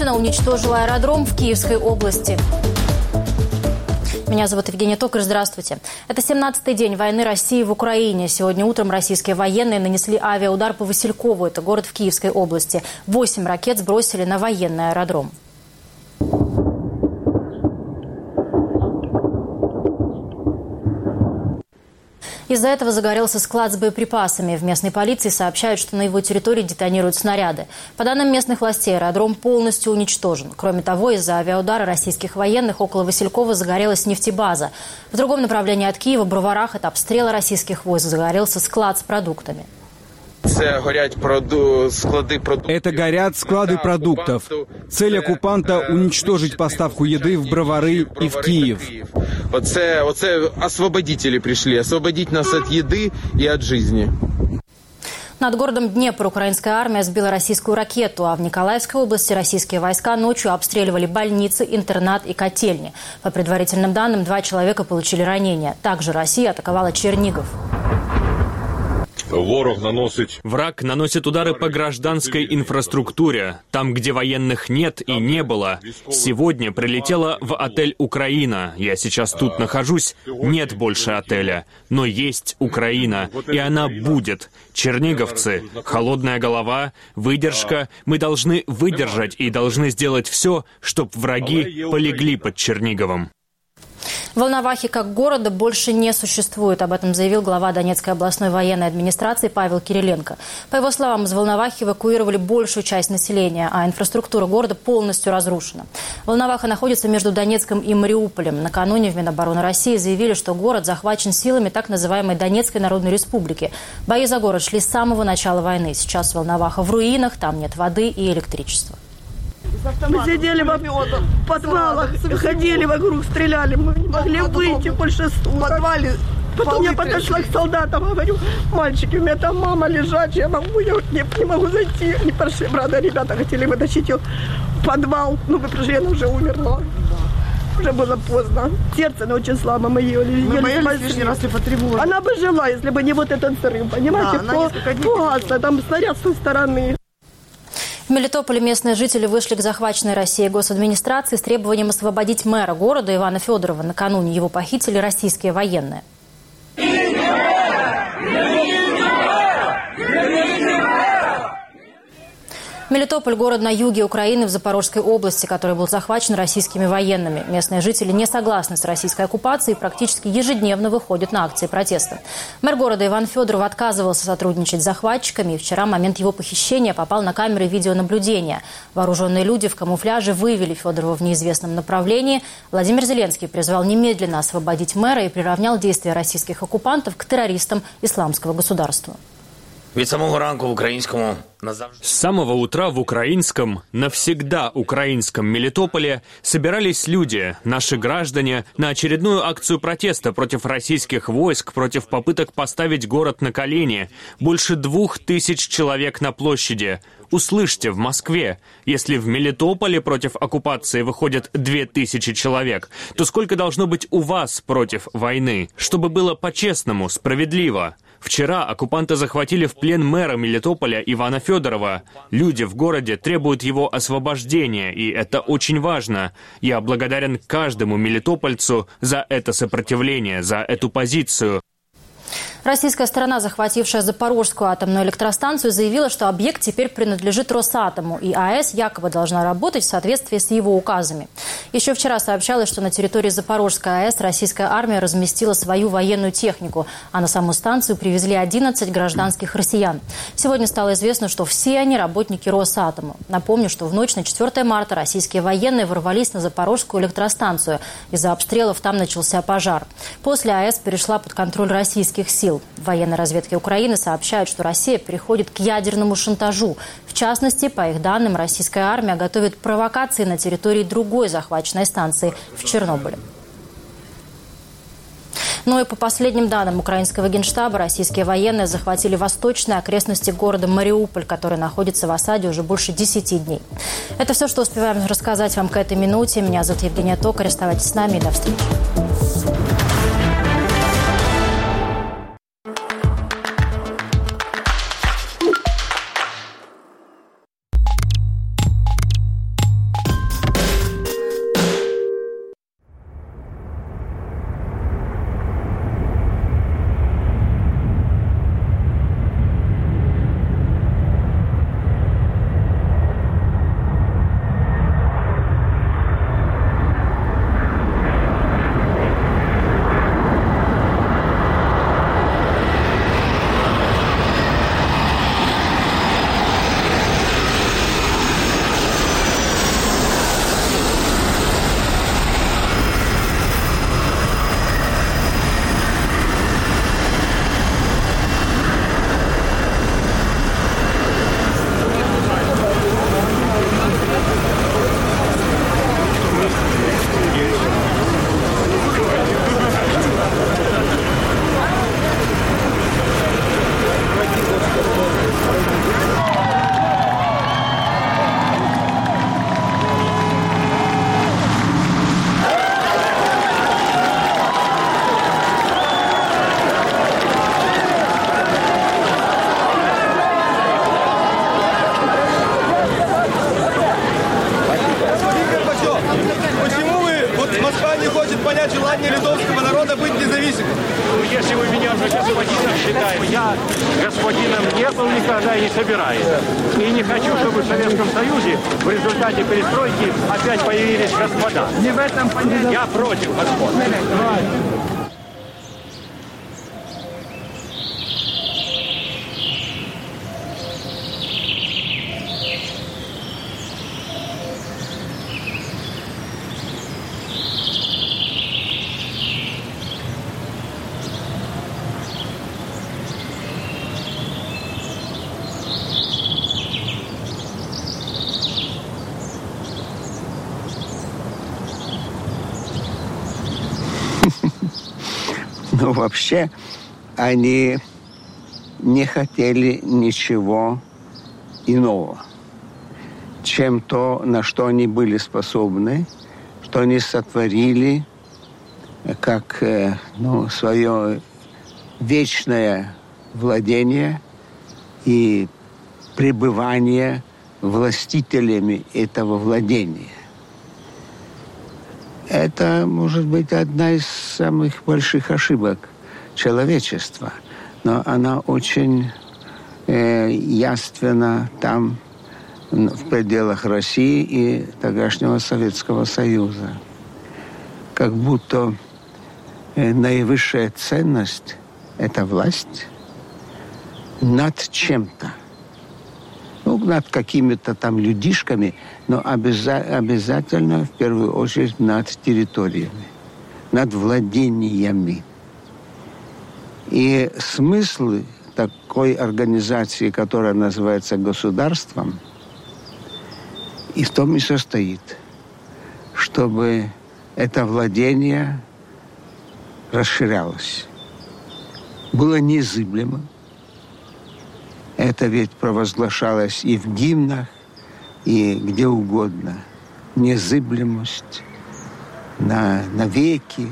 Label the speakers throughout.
Speaker 1: Путина уничтожил аэродром в Киевской области. Меня зовут Евгения Токарь. Здравствуйте. Это 17-й день войны России в Украине. Сегодня утром российские военные нанесли авиаудар по Василькову. Это город в Киевской области. Восемь ракет сбросили на военный аэродром. Из-за этого загорелся склад с боеприпасами. В местной полиции сообщают, что на его территории детонируют снаряды. По данным местных властей, аэродром полностью уничтожен. Кроме того, из-за авиаудара российских военных около Василькова загорелась нефтебаза. В другом направлении от Киева, в Броварах, от обстрела российских войск загорелся склад с продуктами.
Speaker 2: Это горят склады продуктов.
Speaker 3: Это горят склады продуктов. Цель оккупанта – уничтожить поставку еды в Бровары и в Киев.
Speaker 2: Оце, оце освободители пришли, освободить нас от еды и от жизни.
Speaker 1: Над городом Днепр украинская армия сбила российскую ракету, а в Николаевской области российские войска ночью обстреливали больницы, интернат и котельни. По предварительным данным, два человека получили ранения. Также Россия атаковала Чернигов.
Speaker 4: Ворог наносит...
Speaker 5: Враг наносит удары по гражданской инфраструктуре, там, где военных нет и не было. Сегодня прилетела в отель «Украина». Я сейчас тут нахожусь. Нет больше отеля. Но есть Украина, и она будет. Черниговцы, холодная голова, выдержка. Мы должны выдержать и должны сделать все, чтобы враги полегли под Черниговым.
Speaker 1: Волновахи как города больше не существует. Об этом заявил глава Донецкой областной военной администрации Павел Кириленко. По его словам, из Волновахи эвакуировали большую часть населения, а инфраструктура города полностью разрушена. Волноваха находится между Донецком и Мариуполем. Накануне в Минобороны России заявили, что город захвачен силами так называемой Донецкой Народной Республики. Бои за город шли с самого начала войны. Сейчас Волноваха в руинах, там нет воды и электричества.
Speaker 6: Мы сидели в подвалах, ходили вокруг, стреляли. Мы не могли выйти больше суток. В подвале Потом я подошла к солдатам, говорю, мальчики, у меня там мама лежачая, я могу, я не, не могу зайти. Не прошли, правда, ребята хотели вытащить ее в подвал. Ну, вы пришли, она уже умерла. Уже было поздно. Сердце, но очень слабо, мы ее
Speaker 7: Мы еле боялись лишний раз и потревожить.
Speaker 6: Она бы жила, если бы не вот этот взрыв, понимаете?
Speaker 7: Да,
Speaker 6: по, по там снаряд с той стороны.
Speaker 1: В Мелитополе местные жители вышли к захваченной России госадминистрации с требованием освободить мэра города Ивана Федорова. Накануне его похитили российские военные. Мелитополь – город на юге Украины в Запорожской области, который был захвачен российскими военными. Местные жители не согласны с российской оккупацией и практически ежедневно выходят на акции протеста. Мэр города Иван Федоров отказывался сотрудничать с захватчиками, и вчера момент его похищения попал на камеры видеонаблюдения. Вооруженные люди в камуфляже вывели Федорова в неизвестном направлении. Владимир Зеленский призвал немедленно освободить мэра и приравнял действия российских оккупантов к террористам исламского государства.
Speaker 8: Від самого ранку в українському
Speaker 5: С самого утра в украинском, навсегда украинском Мелитополе собирались люди, наши граждане, на очередную акцию протеста против российских войск, против попыток поставить город на колени. Больше двух тысяч человек на площади. Услышьте, в Москве, если в Мелитополе против оккупации выходят две тысячи человек, то сколько должно быть у вас против войны, чтобы было по-честному, справедливо? Вчера оккупанты захватили в плен мэра Мелитополя Ивана Федорова. Люди в городе требуют его освобождения, и это очень важно. Я благодарен каждому мелитопольцу за это сопротивление, за эту позицию.
Speaker 1: Российская сторона, захватившая Запорожскую атомную электростанцию, заявила, что объект теперь принадлежит Росатому, и АЭС якобы должна работать в соответствии с его указами. Еще вчера сообщалось, что на территории Запорожской АЭС российская армия разместила свою военную технику, а на саму станцию привезли 11 гражданских россиян. Сегодня стало известно, что все они работники Росатома. Напомню, что в ночь на 4 марта российские военные ворвались на Запорожскую электростанцию. Из-за обстрелов там начался пожар. После АЭС перешла под контроль российских сил сил. В военной разведке Украины сообщают, что Россия переходит к ядерному шантажу. В частности, по их данным, российская армия готовит провокации на территории другой захваченной станции в Чернобыле. Ну и по последним данным украинского генштаба, российские военные захватили восточные окрестности города Мариуполь, который находится в осаде уже больше 10 дней. Это все, что успеваем рассказать вам к этой минуте. Меня зовут Евгения Токарь. Оставайтесь с нами и до встречи.
Speaker 4: Не собираюсь. И не хочу, чтобы в Советском Союзе в результате перестройки опять появились господа. Не в этом Я против господ.
Speaker 9: Вообще они не хотели ничего иного, чем то, на что они были способны, что они сотворили как э, ну, свое вечное владение и пребывание властителями этого владения. Это может быть одна из самых больших ошибок человечества, но она очень э, яственна там, в пределах России и тогдашнего Советского Союза. Как будто э, наивысшая ценность – это власть над чем-то над какими-то там людишками, но обяза- обязательно в первую очередь над территориями, над владениями. И смысл такой организации, которая называется государством, и в том и состоит, чтобы это владение расширялось, было незыблемым, это ведь провозглашалось и в гимнах, и где угодно. Незыблемость на, на веки.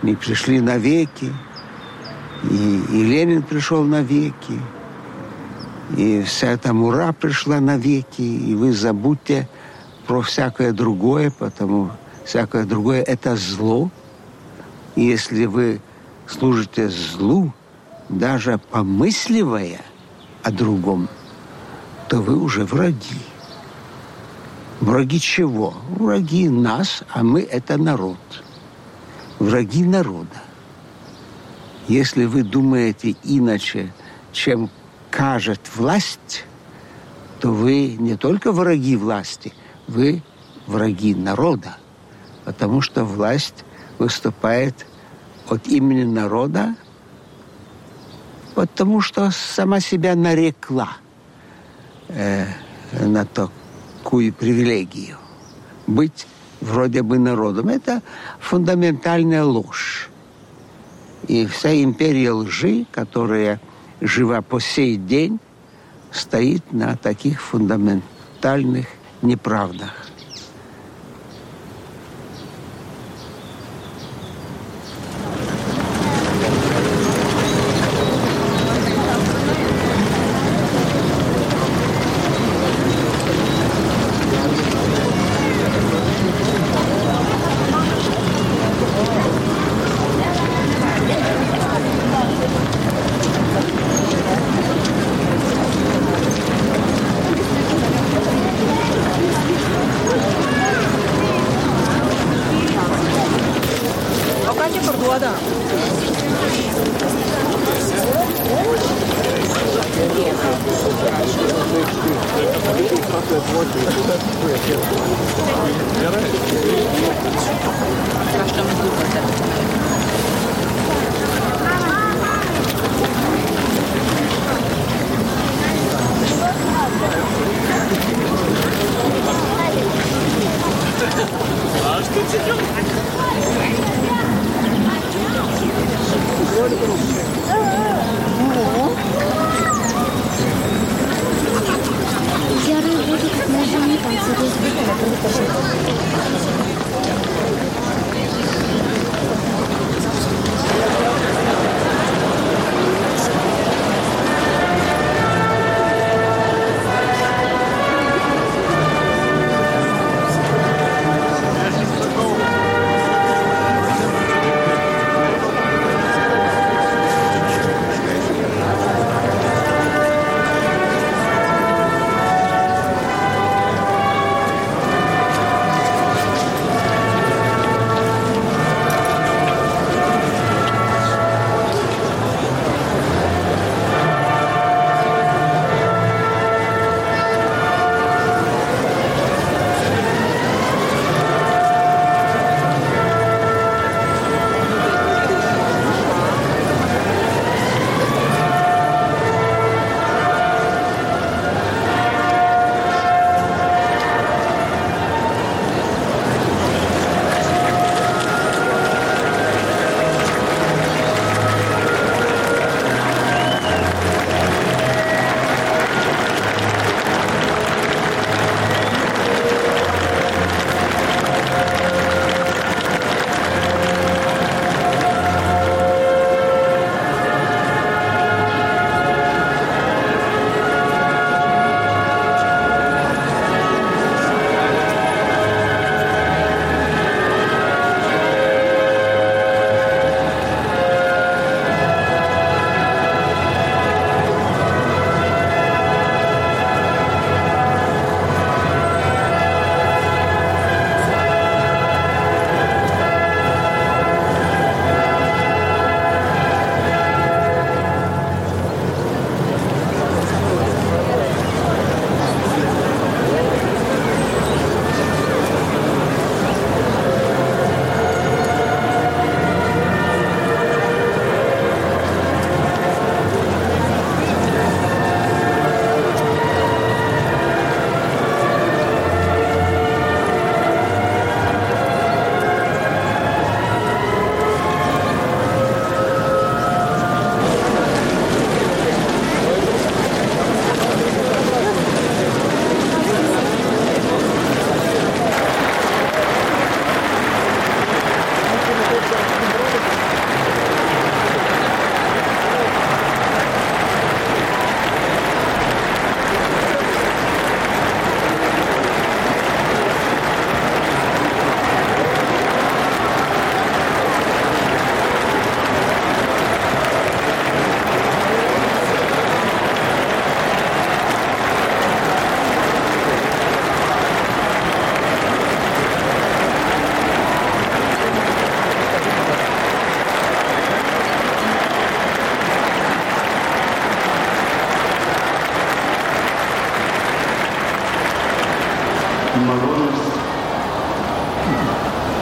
Speaker 9: Мы пришли на веки. И, и Ленин пришел на веки. И вся эта мура пришла на веки. И вы забудьте про всякое другое, потому всякое другое – это зло. И если вы служите злу, даже помысливая – о другом, то вы уже враги. Враги чего? Враги нас, а мы – это народ. Враги народа. Если вы думаете иначе, чем кажет власть, то вы не только враги власти, вы враги народа. Потому что власть выступает от имени народа потому что сама себя нарекла э, на такую привилегию. Быть вроде бы народом. Это фундаментальная ложь. И вся империя лжи, которая жива по сей день, стоит на таких фундаментальных неправдах.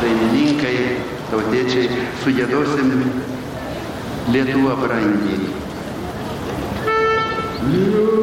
Speaker 10: именинкой, Толдечи, Судядосим, Лету Абранди.
Speaker 9: Лю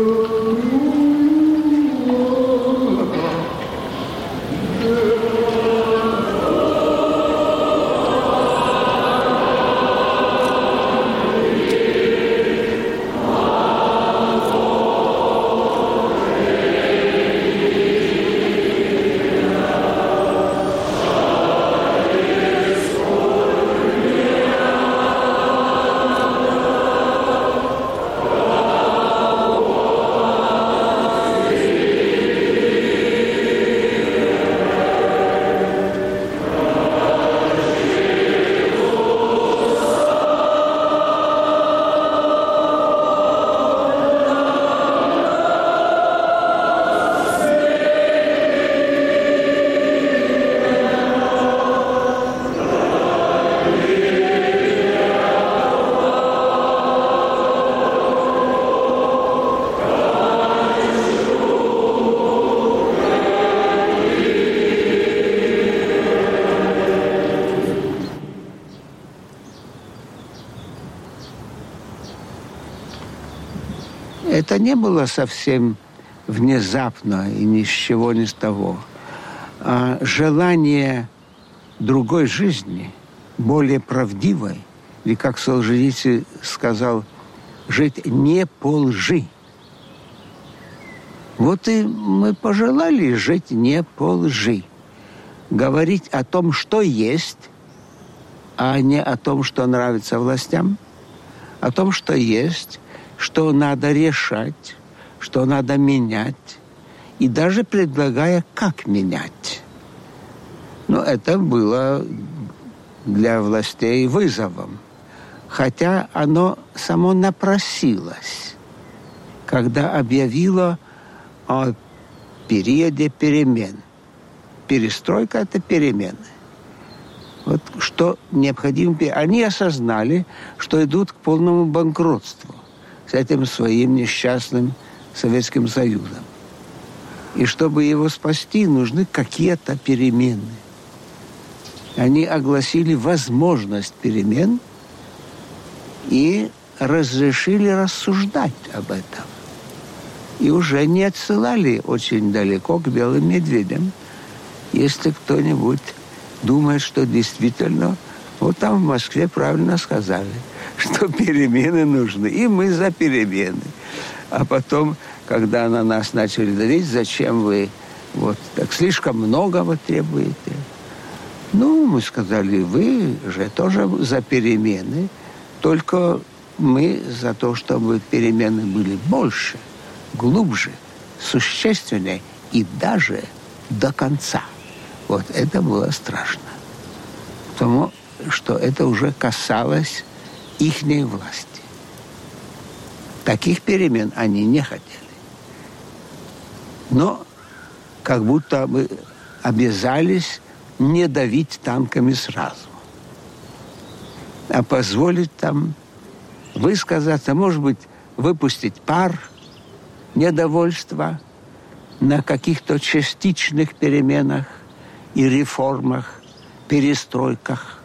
Speaker 9: Это не было совсем внезапно и ни с чего, ни с того. А желание другой жизни, более правдивой, или, как Солженицын сказал, жить не по лжи. Вот и мы пожелали жить не по лжи. Говорить о том, что есть, а не о том, что нравится властям, о том, что есть, что надо решать, что надо менять, и даже предлагая, как менять. Но это было для властей вызовом, хотя оно само напросилось, когда объявило о периоде перемен. Перестройка – это перемены. Вот что необходимо. Они осознали, что идут к полному банкротству с этим своим несчастным Советским Союзом. И чтобы его спасти, нужны какие-то перемены. Они огласили возможность перемен и разрешили рассуждать об этом. И уже не отсылали очень далеко к белым медведям, если кто-нибудь думает, что действительно, вот там в Москве правильно сказали – что перемены нужны. И мы за перемены. А потом, когда на нас начали давить, зачем вы вот так слишком многого требуете? Ну, мы сказали, вы же тоже за перемены, только мы за то, чтобы перемены были больше, глубже, существеннее и даже до конца. Вот это было страшно. Потому что это уже касалось ихней власти. Таких перемен они не хотели. Но как будто бы обязались не давить танками сразу, а позволить там высказаться, может быть, выпустить пар недовольства на каких-то частичных переменах и реформах, перестройках.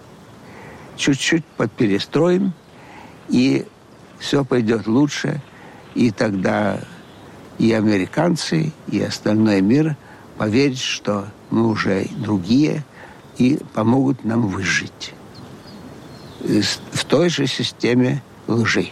Speaker 9: Чуть-чуть подперестроим – и все пойдет лучше, и тогда и американцы, и остальной мир поверят, что мы уже другие, и помогут нам выжить в той же системе лжи.